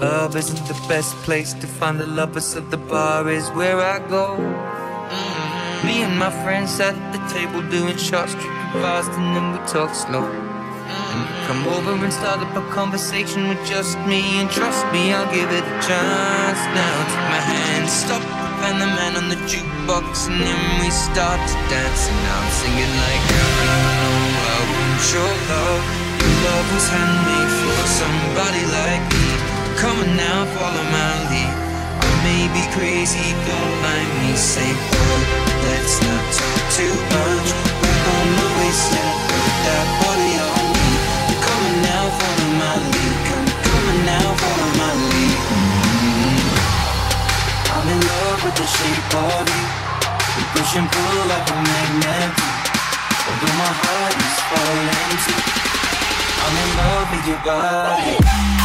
club isn't the best place to find the lovers, so the bar is where I go. Mm-hmm. Me and my friends at the table doing shots, tripping fast, and then we talk slow. And you come over and start up a conversation with just me, and trust me, I'll give it a chance. Now take my hand, stop, and the man on the jukebox, and then we start to dance. And now I'm singing like, I want your love. Your love was handmade for somebody like me. Come on now, follow my lead. I may be crazy, don't mind me. Say, oh, let's not talk too much. We're on the wasteland, put that body on me. Come on now, follow my lead. Come, on now, follow my lead. Mm. I'm in love with the shape of you. We push and pull like a magnet. Although my heart is falling too. I'm in love with your body.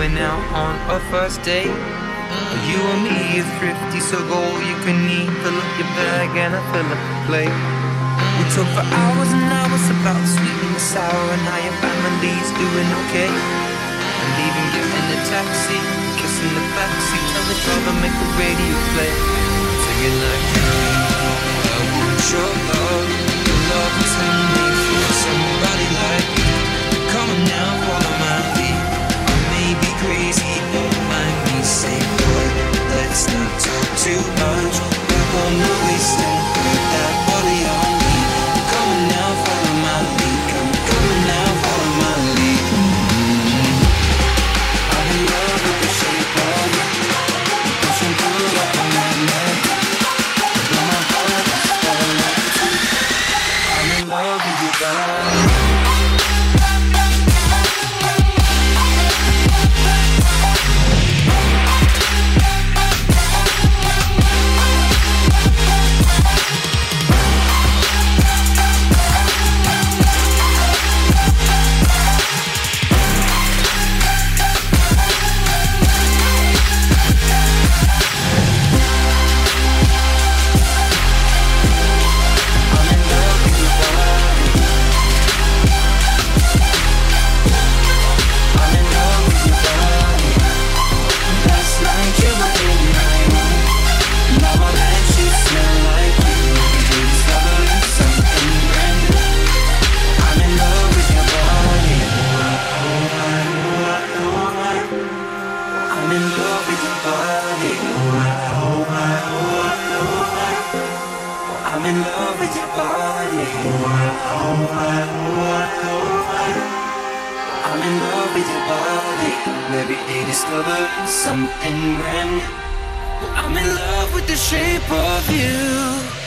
Going out on our first date. You and me are thrifty, so go all you can eat. Fill up your bag and I fill up the plate. We talk for hours and hours about the sweet and the sour and how your family's doing okay. And even getting a taxi, kissing the backseat, tell the driver make the radio play. Singing like, I want your love, something brand new. I'm in love with the shape of you.